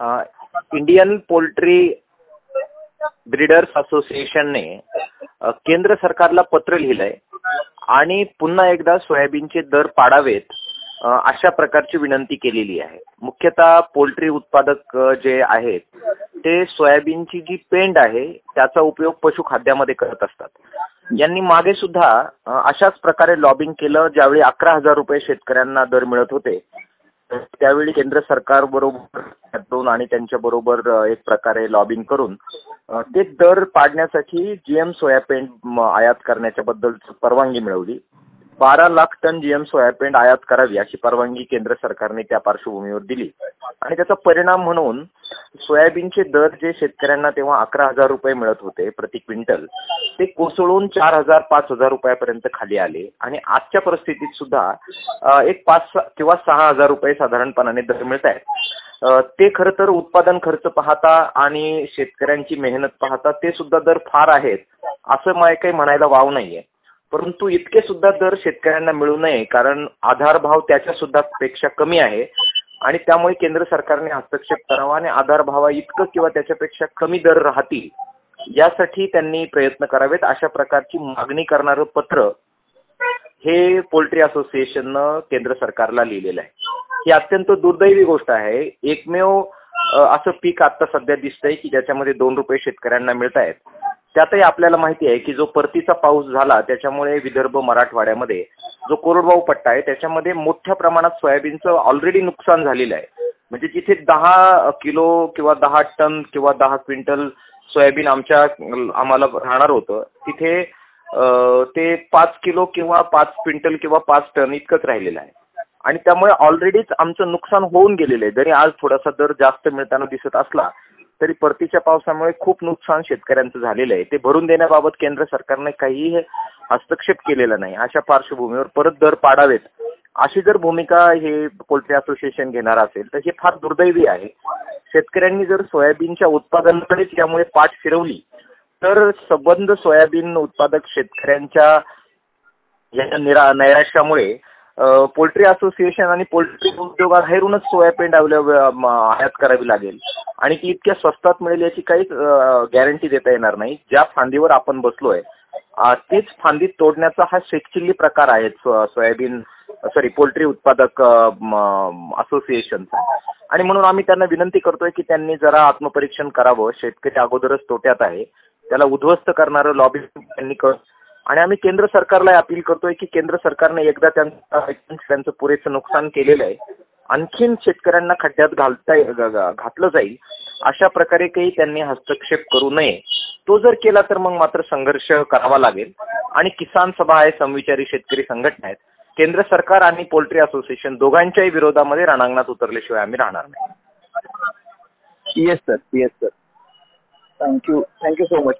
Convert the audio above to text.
Indian poultry breeders असोसिएशनने केंद्र सरकारला पत्र लिहिलंय आणि पुन्हा एकदा सोयाबीनचे दर पाडावेत अशा प्रकारची विनंती केलेली आहे. मुख्यतः पोल्ट्री उत्पादक जे आहेत ते सोयाबीनची जी पेंड आहे त्याचा उपयोग पशुखाद्यामध्ये करत असतात. यांनी मागे सुद्धा अशाच प्रकारे लॉबिंग केलं ज्यावेळी अकरा हजार रुपये शेतकऱ्यांना दर मिळत होते त्यावेळी केंद्र सरकार बरोबर दोन आणि त्यांच्या बरोबर एक प्रकारे लॉबिंग करून ते दर पाडण्यासाठी जीएम सोया म, आयात करण्याच्या बद्दल परवानगी मिळवली. बारा लाख टन जीएम सोयाबीन आयात करावी अशी परवानगी केंद्र सरकारने त्या पार्श्वभूमीवर दिली. आणि त्याचा परिणाम म्हणून सोयाबीनचे दर जे शेतकऱ्यांना तेव्हा अकरा हजार रुपये मिळत होते प्रति क्विंटल ते कोसळून चार हजार पाच हजार रुपयापर्यंत खाली आले. आणि आजच्या परिस्थितीत सुद्धा एक पाच किंवा सहा हजार रुपये साधारणपणाने दर मिळत आहेत ते खरं तर उत्पादन खर्च पाहता आणि शेतकऱ्यांची मेहनत पाहता ते सुद्धा दर फार आहेत असं मला काही म्हणायला वाव नाहीये. परंतु इतके सुद्धा दर शेतकऱ्यांना मिळू नये कारण आधार भाव त्याच्या सुद्धा पेक्षा कमी आहे. आणि त्यामुळे केंद्र सरकारने हस्तक्षेप करावा आणि आधार भावा इतकं किंवा त्याच्यापेक्षा कमी दर राहतील यासाठी त्यांनी प्रयत्न करावेत. अशा प्रकारची मागणी करणारं पत्र हे पोल्ट्री असोसिएशननं केंद्र सरकारला लिहिलेलं आहे. ही अत्यंत दुर्दैवी गोष्ट आहे. एकमेव असं पीक आता सध्या दिसतंय की ज्याच्यामध्ये दोन रुपये शेतकऱ्यांना मिळत आहेत त्यातही आपल्याला माहिती आहे की जो परतीचा पाऊस झाला त्याच्यामुळे विदर्भ मराठवाड्यामध्ये जो कोरडवाहू पट्टा आहे त्याच्यामध्ये मोठ्या प्रमाणात सोयाबीनचं ऑलरेडी नुकसान झालेलं आहे. म्हणजे जिथे दहा किलो किंवा दहा टन किंवा दहा क्विंटल सोयाबीन आमच्या आम्हाला राहणार होतं तिथे ते पाच किलो किंवा पाच क्विंटल किंवा पाच टन इतकंच राहिलेलं आहे. आणि त्यामुळे ऑलरेडीच आमचं नुकसान होऊन गेलेलं आहे. जरी आज थोडासा दर जास्त मिळताना दिसत असला तरी परतीच्या पावसामुळे खूप नुकसान शेतकऱ्यांचं झालेलं आहे. ते भरून देण्याबाबत केंद्र सरकारने काहीही हस्तक्षेप केलेला नाही. अशा पार्श्वभूमीवर परत दर पाडावेत. अशी जर भूमिका हे पोल्ट्री असोसिएशन घेणार असेल तर हे फार दुर्दैवी आहे. शेतकऱ्यांनी जर सोयाबीनच्या उत्पादनाकडेच यामुळे पाठ फिरवली तर संबंध सोयाबीन उत्पादक शेतकऱ्यांच्या या निरा नैराश्यामुळे पोल्ट्री असोसिएशन आणि पोल्ट्री उद्योगाबाहेरूनच सोयाबीन आयात करावी लागेल. आणि ती इतक्या स्वस्तात मिळेल याची काहीच गॅरंटी देता येणार नाही. ज्या फांदीवर आपण बसलोय तीच फांदी तोडण्याचा हा शेकचिल्ली प्रकार आहे सोयाबीन सॉरी पोल्ट्री उत्पादक असोसिएशनचा आणि म्हणून आम्ही त्यांना विनंती करतोय की त्यांनी जरा आत्मपरीक्षण करावं. शेतकरी अगोदरच तोट्यात आहे. त्याला उद्ध्वस्त करणारं लॉबी त्यांनी कर आणि आम्ही केंद्र सरकारला अपील करतोय की केंद्र सरकारने एकदा त्यांचं त्यांचं पुरेसं नुकसान केलेलं आहे. आणखीन शेतकऱ्यांना खड्ड्यात घालता घातलं जाईल अशा प्रकारे काही त्यांनी हस्तक्षेप करू नये. तो जर केला तर मग मात्र संघर्ष करावा लागेल. आणि किसान सभा आहे समविचारी शेतकरी संघटना आहेत. केंद्र सरकार आणि पोल्ट्री असोसिएशन दोघांच्याही विरोधामध्ये रणांगणात उतरल्याशिवाय आम्ही राहणार नाही. Yes sir yes sir thank you thank you so much